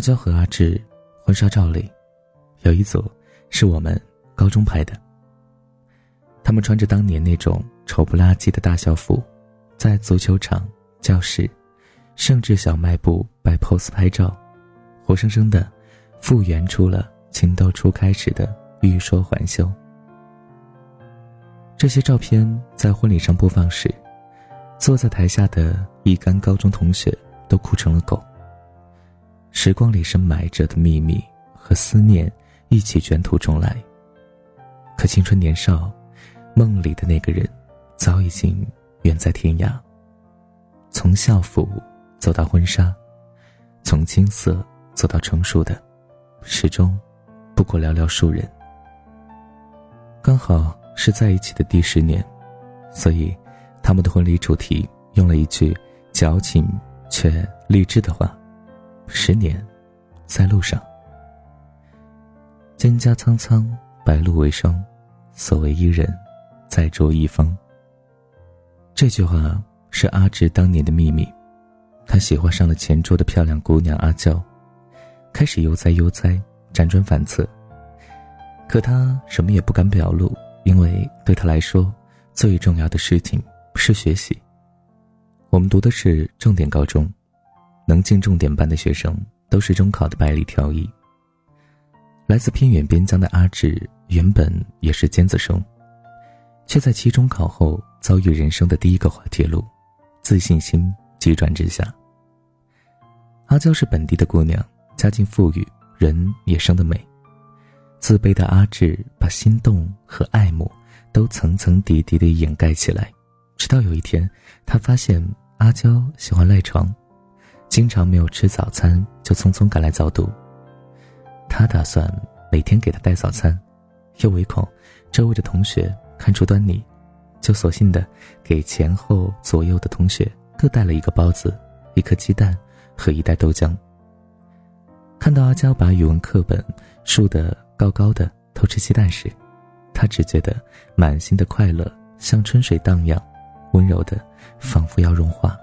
阿娇和阿志婚纱照里，有一组是我们高中拍的。他们穿着当年那种丑不拉几的大校服，在足球场、教室，甚至小卖部摆 pose 拍照，活生生的复原出了情窦初开时的欲说还休。这些照片在婚礼上播放时，坐在台下的一干高中同学都哭成了狗。时光里深埋着的秘密和思念一起卷土重来。可青春年少。梦里的那个人，早已经远在天涯。从校服走到婚纱，从青涩走到成熟的，始终不过寥寥数人。刚好是在一起的第十年，所以他们的婚礼主题用了一句矫情却励志的话：“十年，在路上。蒹葭苍苍，白露为霜，所谓伊人。”再着一方。这句话是阿志当年的秘密，他喜欢上了前桌的漂亮姑娘阿娇，开始悠哉悠哉，辗转反侧。可他什么也不敢表露，因为对他来说，最重要的事情是学习。我们读的是重点高中，能进重点班的学生都是中考的百里挑一。来自偏远边疆的阿志原本也是尖子生。却在期中考后遭遇人生的第一个滑铁卢，自信心急转直下。阿娇是本地的姑娘，家境富裕，人也生得美。自卑的阿志把心动和爱慕都层层叠叠地掩盖起来，直到有一天，他发现阿娇喜欢赖床，经常没有吃早餐就匆匆赶来早读。他打算每天给他带早餐，又唯恐周围的同学。看出端倪，就索性的给前后左右的同学各带了一个包子、一颗鸡蛋和一袋豆浆。看到阿娇把语文课本竖得高高的偷吃鸡蛋时，他只觉得满心的快乐像春水荡漾，温柔的仿佛要融化。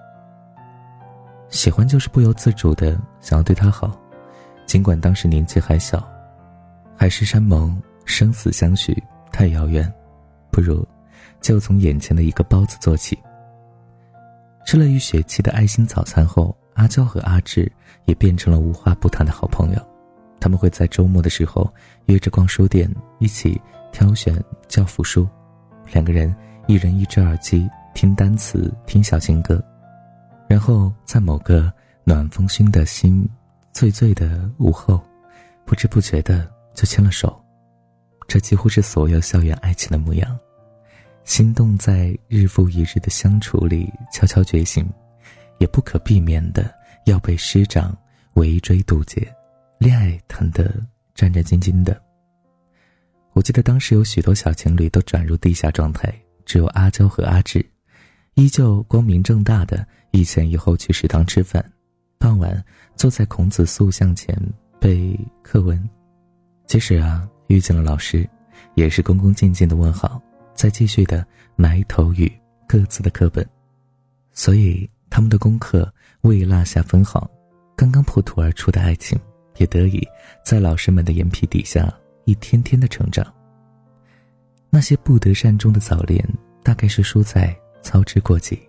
喜欢就是不由自主的想要对他好，尽管当时年纪还小，海誓山盟、生死相许太遥远。不如，就从眼前的一个包子做起。吃了一学期的爱心早餐后，阿娇和阿志也变成了无话不谈的好朋友。他们会在周末的时候约着逛书店，一起挑选教辅书，两个人一人一只耳机，听单词，听小情歌，然后在某个暖风熏的心醉醉的午后，不知不觉的就牵了手。这几乎是所有校园爱情的模样。心动在日复一日的相处里悄悄觉醒，也不可避免的要被师长围追堵截，恋爱谈得战战兢兢的。我记得当时有许多小情侣都转入地下状态，只有阿娇和阿志，依旧光明正大的一前一后去食堂吃饭，傍晚坐在孔子塑像前背课文。即使啊遇见了老师，也是恭恭敬敬的问好。再继续的埋头于各自的课本，所以他们的功课未落下分毫，刚刚破土而出的爱情也得以在老师们的眼皮底下一天天的成长。那些不得善终的早恋，大概是输在操之过急。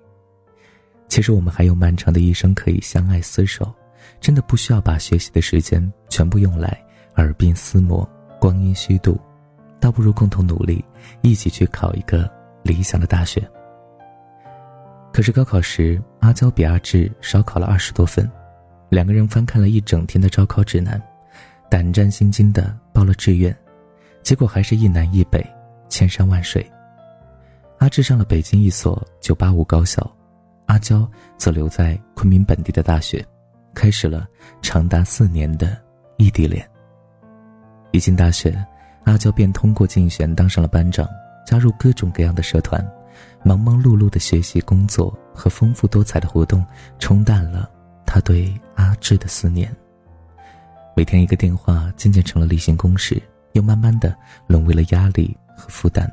其实我们还有漫长的一生可以相爱厮守，真的不需要把学习的时间全部用来耳鬓厮磨、光阴虚度。倒不如共同努力，一起去考一个理想的大学。可是高考时，阿娇比阿志少考了二十多分，两个人翻看了一整天的招考指南，胆战心惊的报了志愿，结果还是一南一北，千山万水。阿志上了北京一所九八五高校，阿娇则留在昆明本地的大学，开始了长达四年的异地恋。一进大学。阿娇便通过竞选当上了班长，加入各种各样的社团，忙忙碌碌的学习工作和丰富多彩的活动，冲淡了他对阿志的思念。每天一个电话，渐渐成了例行公事，又慢慢的沦为了压力和负担。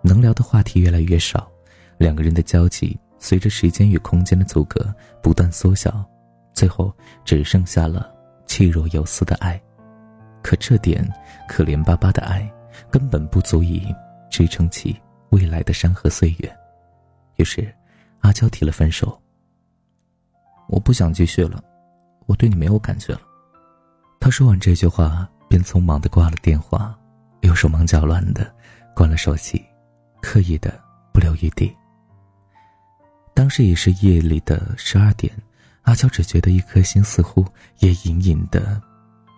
能聊的话题越来越少，两个人的交集随着时间与空间的阻隔不断缩小，最后只剩下了气若游丝的爱，可这点可怜巴巴的爱，根本不足以支撑起未来的山河岁月。于是，阿娇提了分手。我不想继续了，我对你没有感觉了。他说完这句话，便匆忙的挂了电话，又手忙脚乱的关了手机，刻意的不留余地。当时已是夜里的十二点，阿娇只觉得一颗心似乎也隐隐的，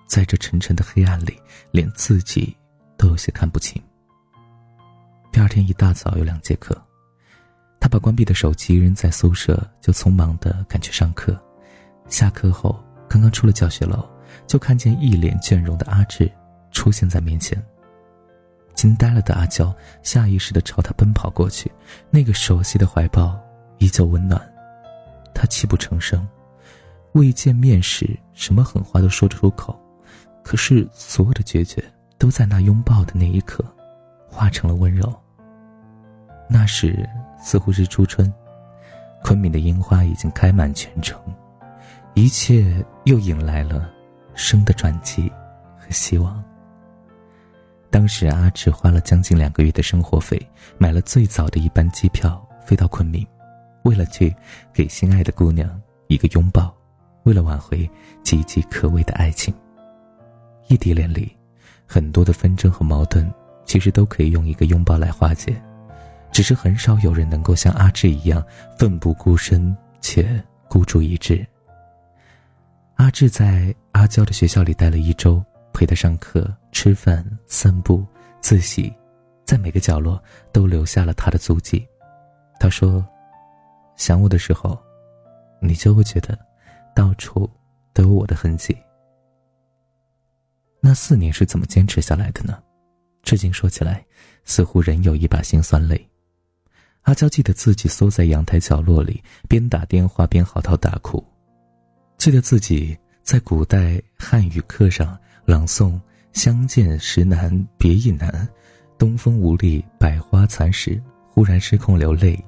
在这沉沉的黑暗里，连自己都有些看不清。第二天一大早有两节课，他把关闭的手机扔在宿舍，就匆忙的赶去上课。下课后，刚刚出了教学楼，就看见一脸倦容的阿志出现在面前。惊呆了的阿娇下意识的朝他奔跑过去，那个熟悉的怀抱。依旧温暖，他泣不成声，未见面时什么狠话都说得出口，可是所有的决绝都在那拥抱的那一刻，化成了温柔。那时似乎是初春，昆明的樱花已经开满全城，一切又迎来了生的转机和希望。当时阿志花了将近两个月的生活费，买了最早的一班机票飞到昆明。为了去给心爱的姑娘一个拥抱，为了挽回岌岌可危的爱情。异地恋里，很多的纷争和矛盾，其实都可以用一个拥抱来化解，只是很少有人能够像阿志一样奋不顾身且孤注一掷。阿志在阿娇的学校里待了一周，陪她上课、吃饭、散步、自习，在每个角落都留下了他的足迹。他说。想我的时候，你就会觉得，到处都有我的痕迹。那四年是怎么坚持下来的呢？至今说起来，似乎仍有一把辛酸泪。阿娇记得自己缩在阳台角落里，边打电话边嚎啕大哭，记得自己在古代汉语课上朗诵“相见时难别亦难，东风无力百花残”时，忽然失控流泪。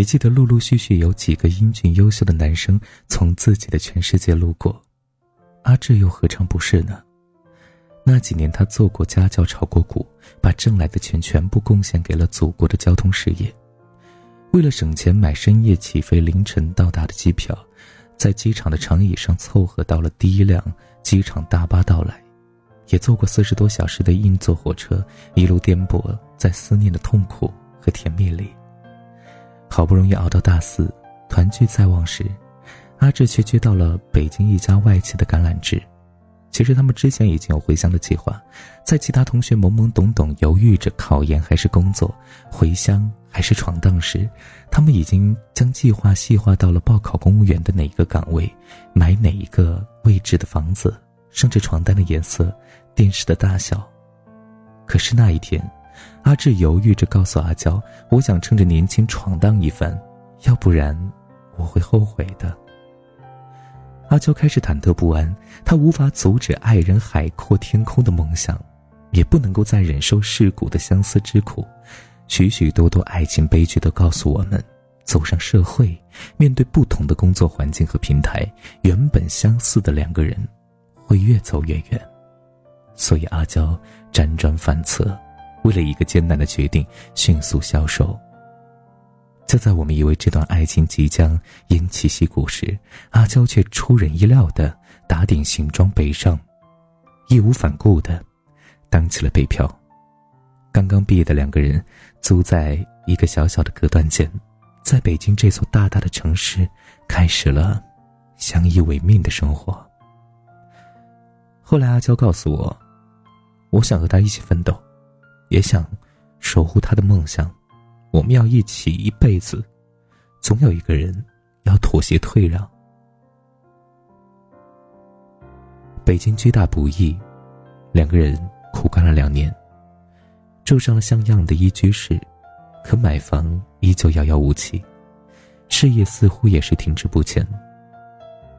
也记得陆陆续续有几个英俊优秀的男生从自己的全世界路过，阿志又何尝不是呢？那几年他做过家教，炒过股，把挣来的钱全部贡献给了祖国的交通事业。为了省钱买深夜起飞、凌晨到达的机票，在机场的长椅上凑合到了第一辆机场大巴到来，也坐过四十多小时的硬座火车，一路颠簸在思念的痛苦和甜蜜里。好不容易熬到大四，团聚在望时，阿志却接到了北京一家外企的橄榄枝。其实他们之前已经有回乡的计划，在其他同学懵懵懂懂犹豫着考研还是工作、回乡还是闯荡时，他们已经将计划细化到了报考公务员的哪一个岗位、买哪一个位置的房子，甚至床单的颜色、电视的大小。可是那一天。阿志犹豫着告诉阿娇：“我想趁着年轻闯荡一番，要不然我会后悔的。”阿娇开始忐忑不安，她无法阻止爱人海阔天空的梦想，也不能够再忍受世故的相思之苦。许许多多爱情悲剧都告诉我们：走上社会，面对不同的工作环境和平台，原本相似的两个人，会越走越远。所以阿娇辗转反侧。为了一个艰难的决定，迅速消瘦。就在我们以为这段爱情即将偃旗息鼓时，阿娇却出人意料的打点行装北上，义无反顾的当起了北漂。刚刚毕业的两个人，租在一个小小的隔断间，在北京这座大大的城市，开始了相依为命的生活。后来，阿娇告诉我，我想和他一起奋斗。也想守护他的梦想，我们要一起一辈子。总有一个人要妥协退让。北京居大不易，两个人苦干了两年，住上了像样的一居室，可买房依旧遥遥无期，事业似乎也是停滞不前，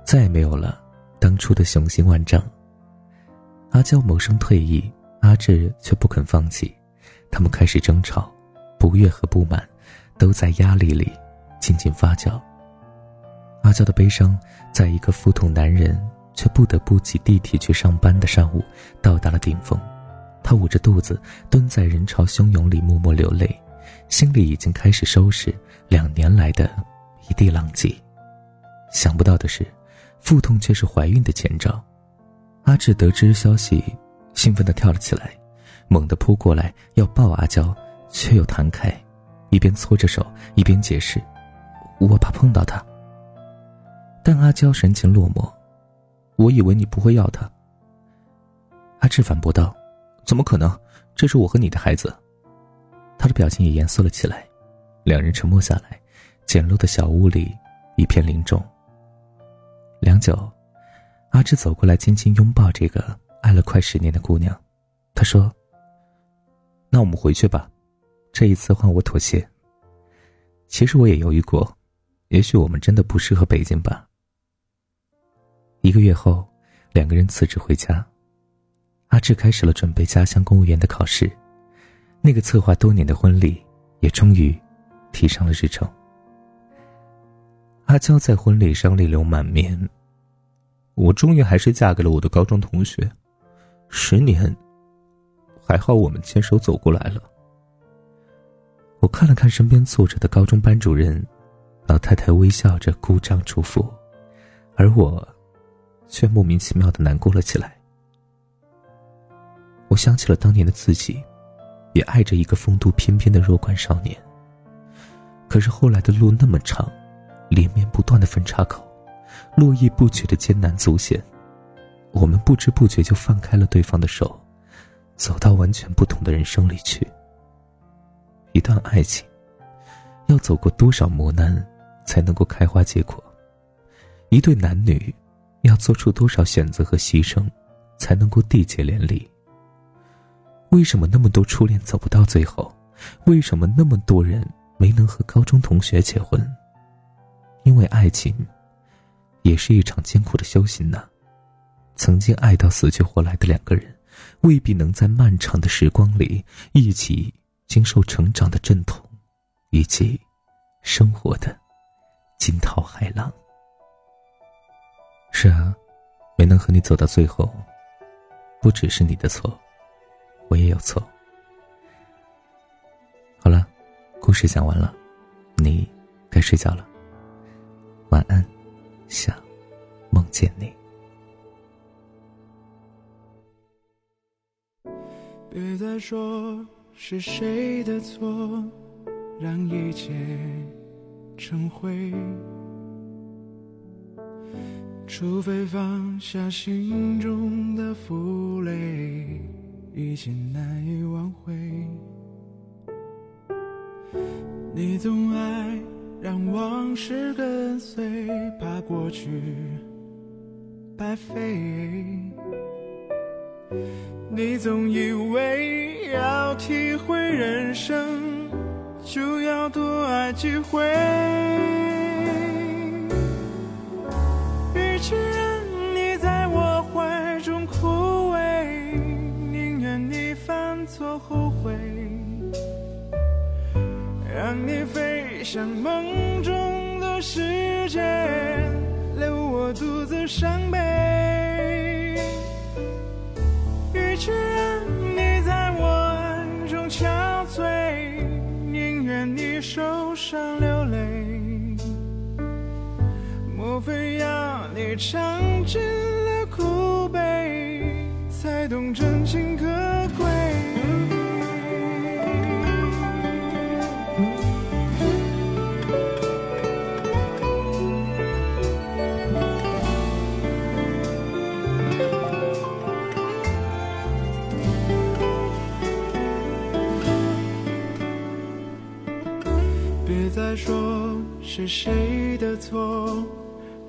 再也没有了当初的雄心万丈。阿娇谋生退役，阿志却不肯放弃。他们开始争吵，不悦和不满，都在压力里静静发酵。阿娇的悲伤，在一个腹痛男人却不得不挤地铁去上班的上午到达了顶峰。他捂着肚子蹲在人潮汹涌里默默流泪，心里已经开始收拾两年来的一地狼藉。想不到的是，腹痛却是怀孕的前兆。阿志得知消息，兴奋地跳了起来，猛地扑过来要抱阿娇，却又弹开，一边搓着手一边解释：“我怕碰到他。”但阿娇神情落寞：“我以为你不会要他。”阿志反驳道。怎么可能？这是我和你的孩子。他的表情也严肃了起来。两人沉默下来，简陋的小屋里一片凝重。良久，阿志走过来，轻轻拥抱这个爱了快十年的姑娘。他说：“那我们回去吧，这一次换我妥协。其实我也犹豫过，也许我们真的不适合北京吧。”一个月后，两个人辞职回家。阿志开始了准备家乡公务员的考试，那个策划多年的婚礼也终于提上了日程。阿娇在婚礼上泪流满面。我终于还是嫁给了我的高中同学，十年，还好我们牵手走过来了。我看了看身边坐着的高中班主任，老太太微笑着鼓掌祝福，而我，却莫名其妙的难过了起来。我想起了当年的自己，也爱着一个风度翩翩的弱冠少年。可是后来的路那么长，连绵不断的分岔口，络绎不绝的艰难阻险，我们不知不觉就放开了对方的手，走到完全不同的人生里去。一段爱情，要走过多少磨难，才能够开花结果？一对男女，要做出多少选择和牺牲，才能够缔结连理？为什么那么多初恋走不到最后？为什么那么多人没能和高中同学结婚？因为爱情，也是一场艰苦的修行呢。曾经爱到死去活来的两个人，未必能在漫长的时光里一起经受成长的阵痛，以及生活的惊涛骇浪。是啊，没能和你走到最后，不只是你的错。我也有错。好了，故事讲完了，你该睡觉了。晚安，想梦见你。别再说是谁的错，让一切成灰。除非放下心中的负累。已经难以挽回，你总爱让往事跟随，怕过去白费。你总以为要体会人生就要多爱几回与其让你在我怀中枯萎宁愿你犯错后悔让你飞向梦中的世界留我独自伤尝尽了苦悲，才懂真情可贵？别再说是谁的错，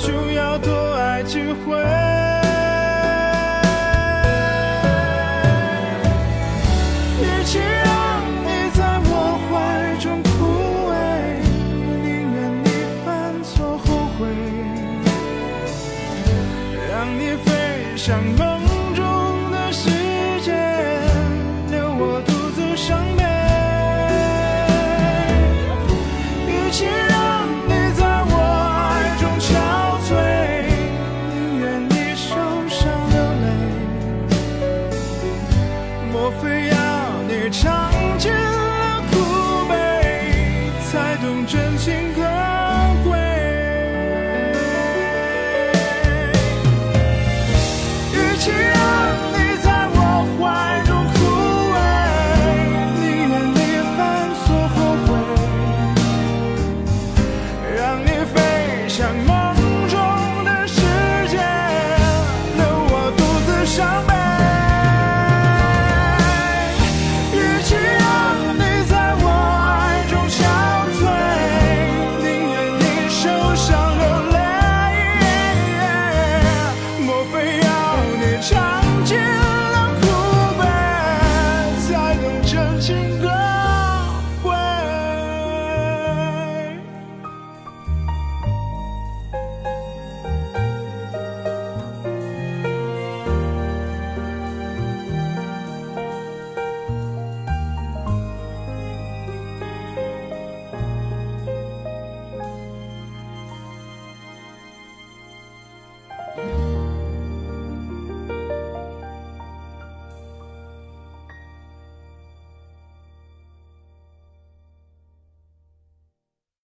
就要多爱几回。与其让你在我怀中枯萎宁愿你犯错后悔。让你飞向